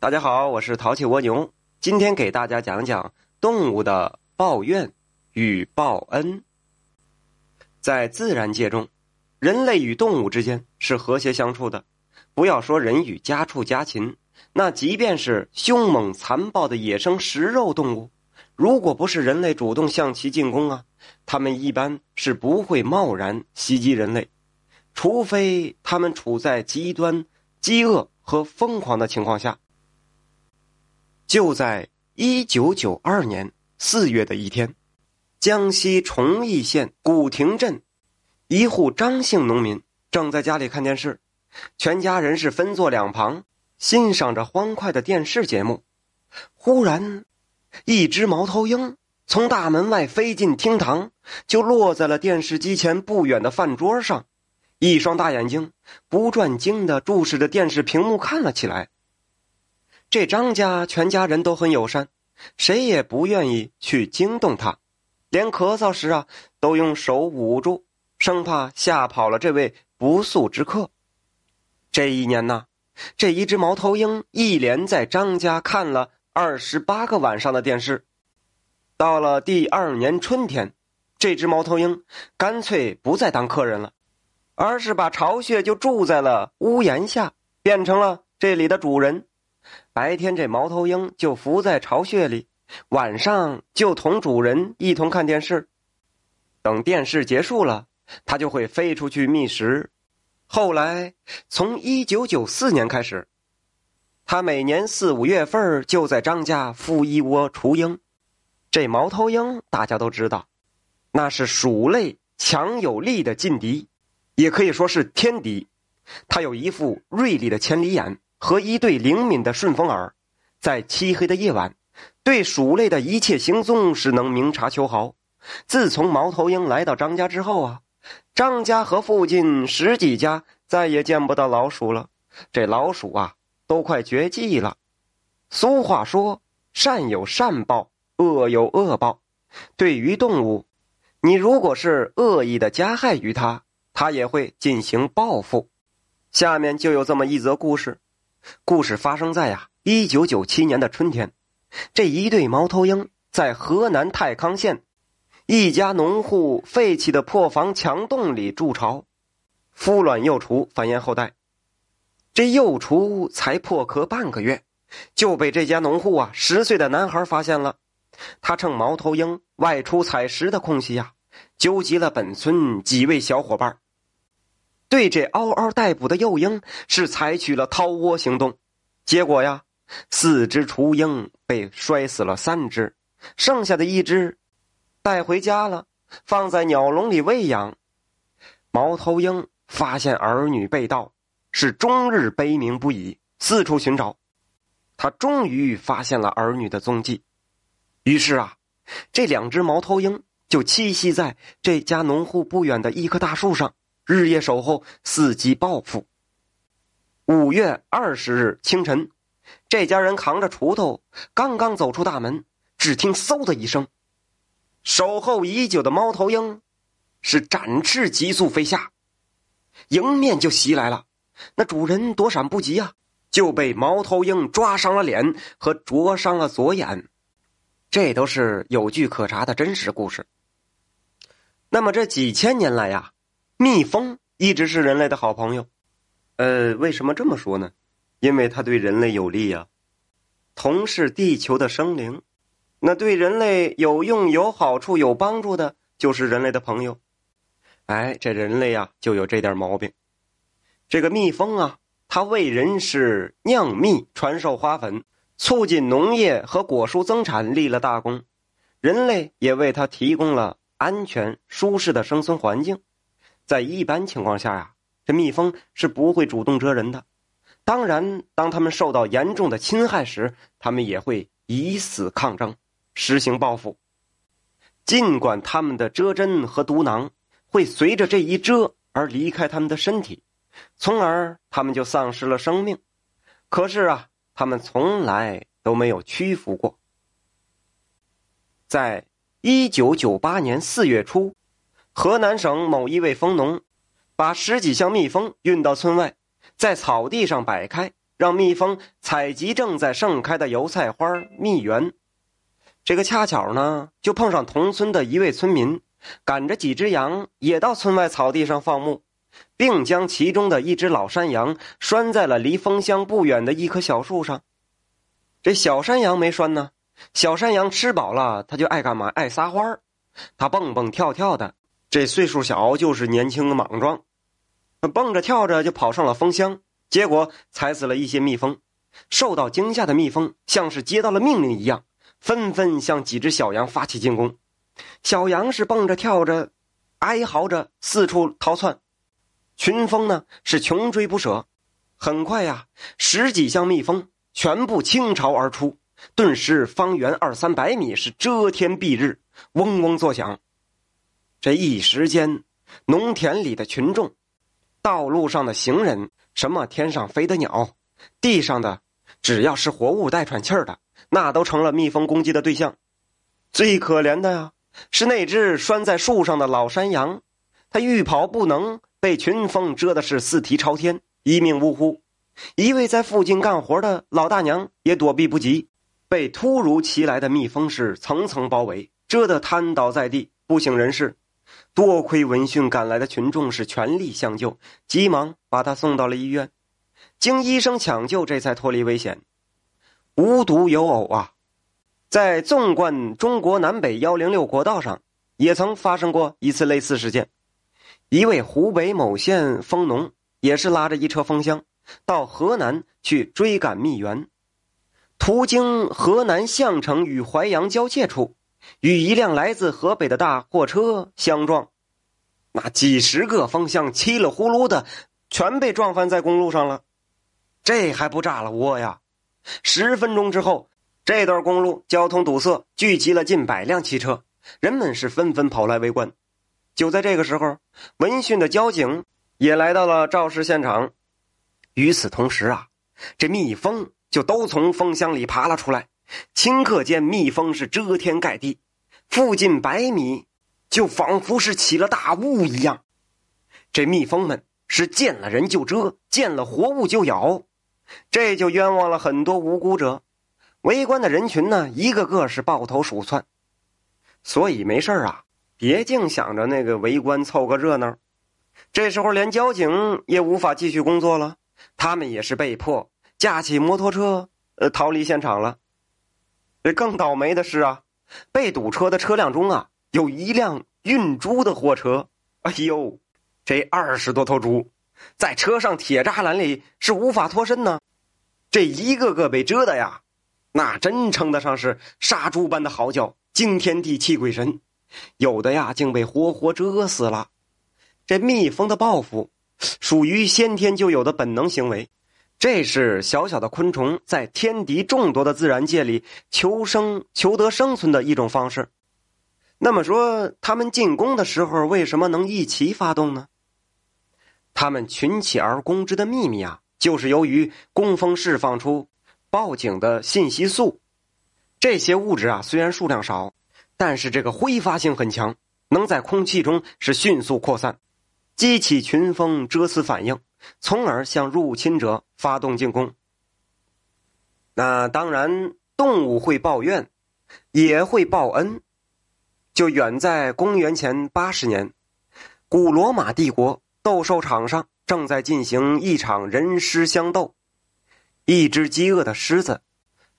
大家好，我是淘气蜗牛，今天给大家讲讲动物的报怨与报恩。在自然界中，人类与动物之间是和谐相处的。不要说人与家畜家禽，那即便是凶猛残暴的野生食肉动物，如果不是人类主动向其进攻啊，它们一般是不会贸然袭击人类，除非它们处在极端饥饿和疯狂的情况下。就在一九九二年四月的一天，江西崇义县古亭镇一户张姓农民正在家里看电视，全家人是分坐两旁，欣赏着欢快的电视节目。忽然，一只猫头鹰从大门外飞进厅堂，就落在了电视机前不远的饭桌上，一双大眼睛不转睛的注视着电视屏幕看了起来。这张家全家人都很友善，谁也不愿意去惊动他，连咳嗽时啊都用手捂住，生怕吓跑了这位不速之客。这一年呢，这一只猫头鹰一连在张家看了二十八个晚上的电视。到了第二年春天，这只猫头鹰干脆不再当客人了，而是把巢穴就住在了屋檐下，变成了这里的主人。白天这猫头鹰就伏在巢穴里，晚上就同主人一同看电视。等电视结束了，它就会飞出去觅食。后来，从一九九四年开始，它每年四五月份就在张家孵一窝雏鹰。这猫头鹰大家都知道，那是鼠类强有力的劲敌，也可以说是天敌。它有一副锐利的千里眼。和一对灵敏的顺风耳，在漆黑的夜晚，对鼠类的一切行踪是能明察秋毫。自从猫头鹰来到张家之后啊，张家和附近十几家再也见不到老鼠了。这老鼠啊，都快绝迹了。俗话说：“善有善报，恶有恶报。”对于动物，你如果是恶意的加害于它，它也会进行报复。下面就有这么一则故事。故事发生在呀，一九九七年的春天，这一对猫头鹰在河南太康县一家农户废弃的破房墙洞里筑巢，孵卵幼雏，繁衍后代。这幼雏才破壳半个月，就被这家农户啊十岁的男孩发现了。他趁猫头鹰外出采食的空隙呀，纠集了本村几位小伙伴。对这嗷嗷待哺的幼鹰是采取了掏窝行动，结果呀，四只雏鹰被摔死了三只，剩下的一只带回家了，放在鸟笼里喂养。猫头鹰发现儿女被盗，是终日悲鸣不已，四处寻找。他终于发现了儿女的踪迹，于是啊，这两只猫头鹰就栖息在这家农户不远的一棵大树上。日夜守候，伺机报复。五月二十日清晨，这家人扛着锄头，刚刚走出大门，只听“嗖”的一声，守候已久的猫头鹰是展翅急速飞下，迎面就袭来了。那主人躲闪不及啊，就被猫头鹰抓伤了脸和灼伤了左眼。这都是有据可查的真实故事。那么这几千年来呀。蜜蜂一直是人类的好朋友，呃，为什么这么说呢？因为它对人类有利呀。同是地球的生灵，那对人类有用、有好处、有帮助的，就是人类的朋友。哎，这人类呀，就有这点毛病。这个蜜蜂啊，它为人是酿蜜、传授花粉、促进农业和果蔬增产立了大功，人类也为它提供了安全、舒适的生存环境。在一般情况下呀，这蜜蜂是不会主动蛰人的。当然，当他们受到严重的侵害时，他们也会以死抗争，实行报复。尽管他们的蛰针和毒囊会随着这一蛰而离开他们的身体，从而他们就丧失了生命，可是啊，他们从来都没有屈服过。在一九九八年四月初。河南省某一位蜂农，把十几箱蜜蜂运到村外，在草地上摆开，让蜜蜂采集正在盛开的油菜花蜜源。这个恰巧呢，就碰上同村的一位村民赶着几只羊也到村外草地上放牧，并将其中的一只老山羊拴在了离蜂箱不远的一棵小树上。这小山羊没拴呢，小山羊吃饱了，它就爱干嘛？爱撒欢儿，它蹦蹦跳跳的。这岁数小就是年轻莽撞，蹦着跳着就跑上了蜂箱，结果踩死了一些蜜蜂。受到惊吓的蜜蜂像是接到了命令一样。纷纷向几只小羊发起进攻，小羊是蹦着跳着，哀嚎着四处逃窜，群蜂呢是穷追不舍。很快呀，十几箱蜜蜂全部倾巢而出，顿时方圆二三百米是遮天蔽日，嗡嗡作响。这一时间，农田里的群众，道路上的行人，什么天上飞的鸟，地上的只要是活物带喘气儿的。那都成了蜜蜂攻击的对象，最可怜的呀是那只拴在树上的老山羊，它欲跑不能，被群蜂蛰的是四蹄朝天，一命呜呼。一位在附近干活的老大娘也躲避不及，被突如其来的蜜蜂是层层包围，蛰得瘫倒在地，不省人事。多亏闻讯赶来的群众是全力相救，急忙把他送到了医院，经医生抢救，这才脱离危险。无独有偶啊，在纵贯中国南北幺零六国道上，也曾发生过一次类似事件。一位湖北某县蜂农也是拉着一车蜂箱到河南去追赶蜜源，途经河南项城与淮阳交界处，与一辆来自河北的大货车相撞，那几十个蜂箱稀里呼噜的全被撞翻在公路上了，这还不炸了窝呀！十分钟之后，这段公路交通堵塞，聚集了近百辆汽车，人们是纷纷跑来围观。就在这个时候，闻讯的交警也来到了肇事现场。与此同时啊，这蜜蜂就都从蜂箱里爬了出来，顷刻间，蜜蜂是遮天盖地，附近百米就仿佛是起了大雾一样。这蜜蜂们是见了人就蛰，见了活物就咬。这就冤枉了很多无辜者，围观的人群呢，一个个是抱头鼠窜。所以没事啊，别净想着那个围观凑个热闹。这时候连交警也无法继续工作了，他们也是被迫架起摩托车，呃，逃离现场了。这更倒霉的是啊，被堵车的车辆中啊，有一辆运猪的货车。哎呦，这二十多头猪。在车上铁栅栏里是无法脱身呢，这一个个被蛰的呀，那真称得上是杀猪般的嚎叫，惊天地泣鬼神，有的呀竟被活活蛰死了。这蜜蜂的报复，属于先天就有的本能行为，这是小小的昆虫在天敌众多的自然界里求生、求得生存的一种方式。那么说，它们进攻的时候为什么能一齐发动呢？他们群起而攻之的秘密啊，就是由于工蜂释放出报警的信息素。这些物质啊，虽然数量少，但是这个挥发性很强，能在空气中是迅速扩散，激起群蜂蛰刺反应，从而向入侵者发动进攻。那当然，动物会抱怨，也会报恩。就远在公元前八十年，古罗马帝国。斗兽场上正在进行一场人狮相斗，一只饥饿的狮子，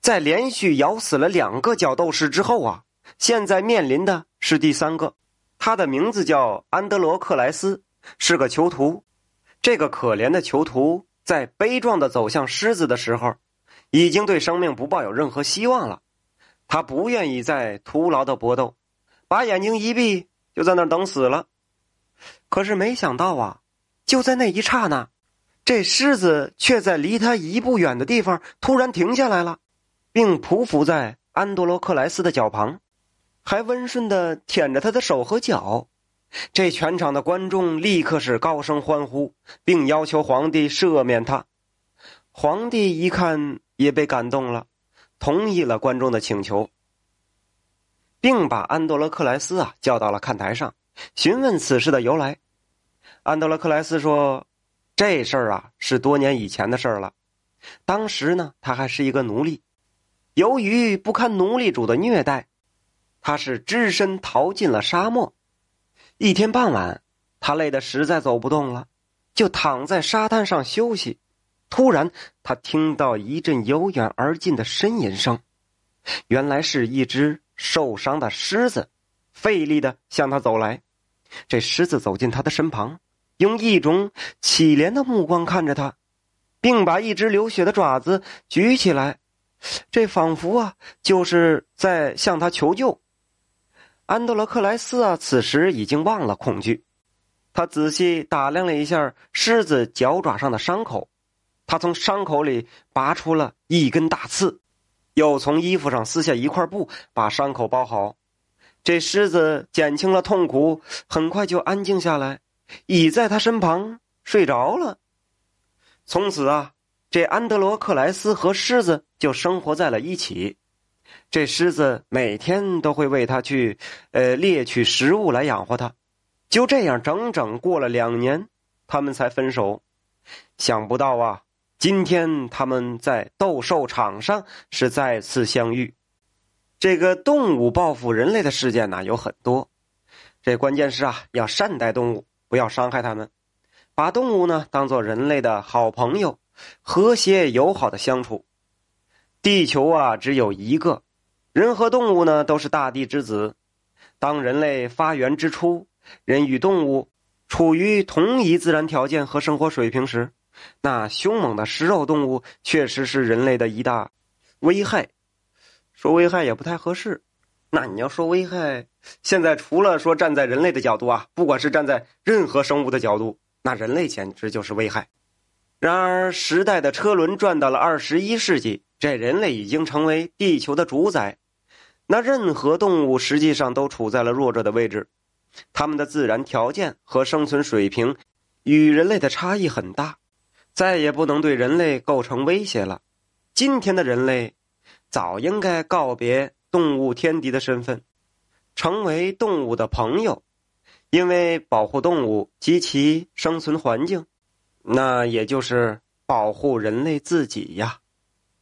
在连续咬死了两个角斗士之后啊，现在面临的是第三个。他的名字叫安德罗克莱斯，是个囚徒。这个可怜的囚徒在悲壮的走向狮子的时候，已经对生命不抱有任何希望了。他不愿意再徒劳的搏斗，把眼睛一闭，就在那儿等死了。可是没想到啊，就在那一刹那，这狮子却在离他一步远的地方突然停下来了，并匍匐在安多罗克莱斯的脚旁，还温顺的舔着他的手和脚。这全场的观众立刻是高声欢呼，并要求皇帝赦免他。皇帝一看也被感动了，同意了观众的请求，并把安德罗克莱斯啊叫到了看台上。询问此事的由来，安德勒克莱斯说：“这事儿啊是多年以前的事儿了。当时呢，他还是一个奴隶。由于不堪奴隶主的虐待，他是只身逃进了沙漠。一天傍晚，他累得实在走不动了，就躺在沙滩上休息。突然，他听到一阵由远而近的呻吟声，原来是一只受伤的狮子，费力的向他走来。这狮子走进他的身旁，用一种凄怜的目光看着他，并把一只流血的爪子举起来。这仿佛啊，就是在向他求救。安德罗克莱斯啊，此时已经忘了恐惧，他仔细打量了一下狮子脚爪上的伤口，他从伤口里拔出了一根大刺，又从衣服上撕下一块布，把伤口包好。这狮子减轻了痛苦，很快就安静下来，倚在他身旁睡着了。从此啊。这安德罗克莱斯和狮子就生活在了一起，这狮子每天都会为它去，呃猎取食物来养活它。就这样，整整过了两年，他们才分手。想不到啊，今天他们在斗兽场上是再次相遇。这个动物报复人类的事件呢有很多，这关键是啊，要善待动物，不要伤害它们，把动物呢当做人类的好朋友。和谐友好的相处。地球啊，只有一个，人和动物呢都是大地之子。当人类发源之初，人与动物处于同一自然条件和生活水平时，那凶猛的食肉动物确实是人类的一大危害。说危害也不太合适。那你要说危害，现在除了说站在人类的角度啊，不管是站在任何生物的角度，那人类简直就是危害。然而，时代的车轮转到了二十一世纪，这人类已经成为地球的主宰。那任何动物实际上都处在了弱者的位置，它们的自然条件和生存水平与人类的差异很大，再也不能对人类构成威胁了。今天的人类早应该告别动物天敌的身份，成为动物的朋友，因为保护动物及其生存环境。那也就是保护人类自己呀。